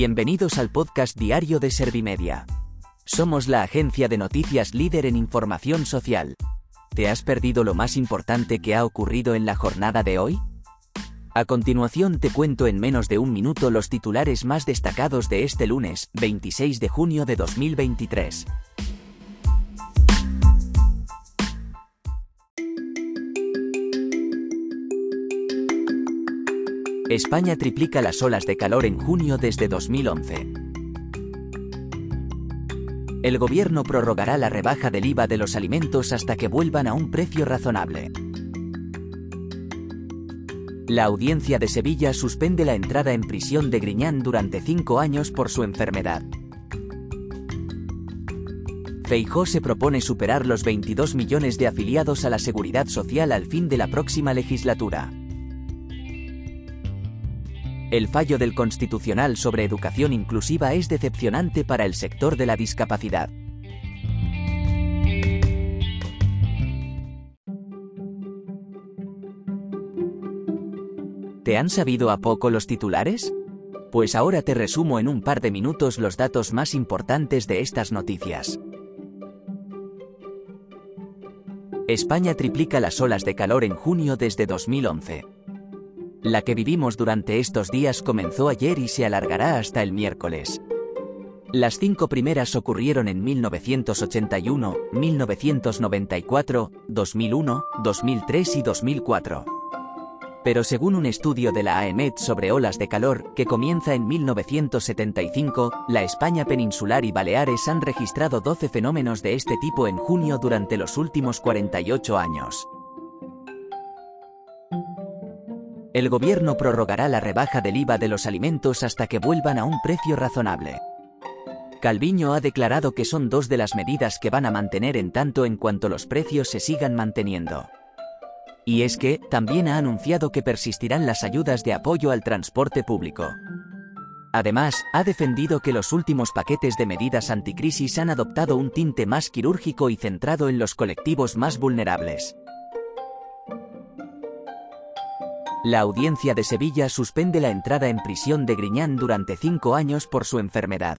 Bienvenidos al podcast diario de Servimedia. Somos la agencia de noticias líder en información social. ¿Te has perdido lo más importante que ha ocurrido en la jornada de hoy? A continuación te cuento en menos de un minuto los titulares más destacados de este lunes, 26 de junio de 2023. España triplica las olas de calor en junio desde 2011. El gobierno prorrogará la rebaja del IVA de los alimentos hasta que vuelvan a un precio razonable. La audiencia de Sevilla suspende la entrada en prisión de Griñán durante cinco años por su enfermedad. Feijó se propone superar los 22 millones de afiliados a la seguridad social al fin de la próxima legislatura. El fallo del Constitucional sobre educación inclusiva es decepcionante para el sector de la discapacidad. ¿Te han sabido a poco los titulares? Pues ahora te resumo en un par de minutos los datos más importantes de estas noticias. España triplica las olas de calor en junio desde 2011. La que vivimos durante estos días comenzó ayer y se alargará hasta el miércoles. Las cinco primeras ocurrieron en 1981, 1994, 2001, 2003 y 2004. Pero según un estudio de la AEMET sobre olas de calor, que comienza en 1975, la España peninsular y Baleares han registrado 12 fenómenos de este tipo en junio durante los últimos 48 años. El gobierno prorrogará la rebaja del IVA de los alimentos hasta que vuelvan a un precio razonable. Calviño ha declarado que son dos de las medidas que van a mantener en tanto en cuanto los precios se sigan manteniendo. Y es que, también ha anunciado que persistirán las ayudas de apoyo al transporte público. Además, ha defendido que los últimos paquetes de medidas anticrisis han adoptado un tinte más quirúrgico y centrado en los colectivos más vulnerables. La audiencia de Sevilla suspende la entrada en prisión de Griñán durante cinco años por su enfermedad.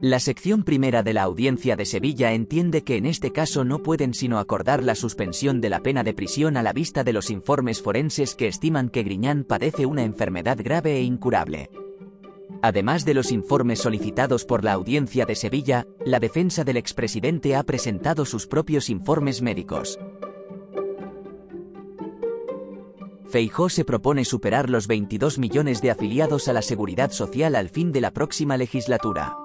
La sección primera de la audiencia de Sevilla entiende que en este caso no pueden sino acordar la suspensión de la pena de prisión a la vista de los informes forenses que estiman que Griñán padece una enfermedad grave e incurable. Además de los informes solicitados por la audiencia de Sevilla, la defensa del expresidente ha presentado sus propios informes médicos. Feijó se propone superar los 22 millones de afiliados a la seguridad social al fin de la próxima legislatura.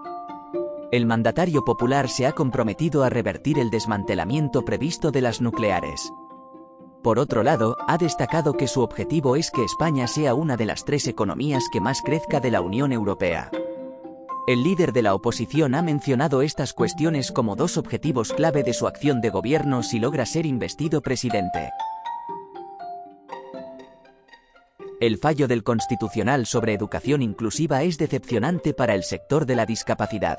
El mandatario popular se ha comprometido a revertir el desmantelamiento previsto de las nucleares. Por otro lado, ha destacado que su objetivo es que España sea una de las tres economías que más crezca de la Unión Europea. El líder de la oposición ha mencionado estas cuestiones como dos objetivos clave de su acción de gobierno si logra ser investido presidente. El fallo del Constitucional sobre educación inclusiva es decepcionante para el sector de la discapacidad.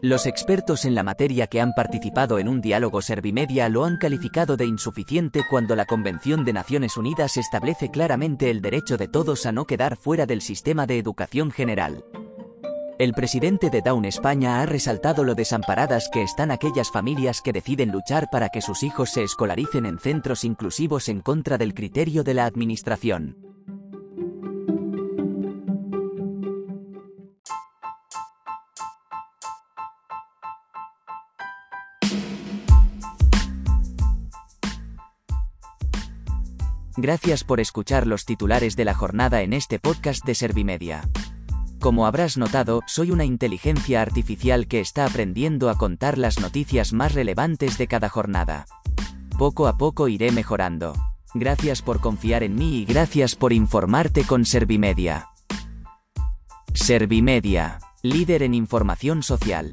Los expertos en la materia que han participado en un diálogo Servimedia lo han calificado de insuficiente cuando la Convención de Naciones Unidas establece claramente el derecho de todos a no quedar fuera del sistema de educación general. El presidente de Down España ha resaltado lo desamparadas que están aquellas familias que deciden luchar para que sus hijos se escolaricen en centros inclusivos en contra del criterio de la Administración. Gracias por escuchar los titulares de la jornada en este podcast de Servimedia. Como habrás notado, soy una inteligencia artificial que está aprendiendo a contar las noticias más relevantes de cada jornada. Poco a poco iré mejorando. Gracias por confiar en mí y gracias por informarte con Servimedia. Servimedia, líder en información social.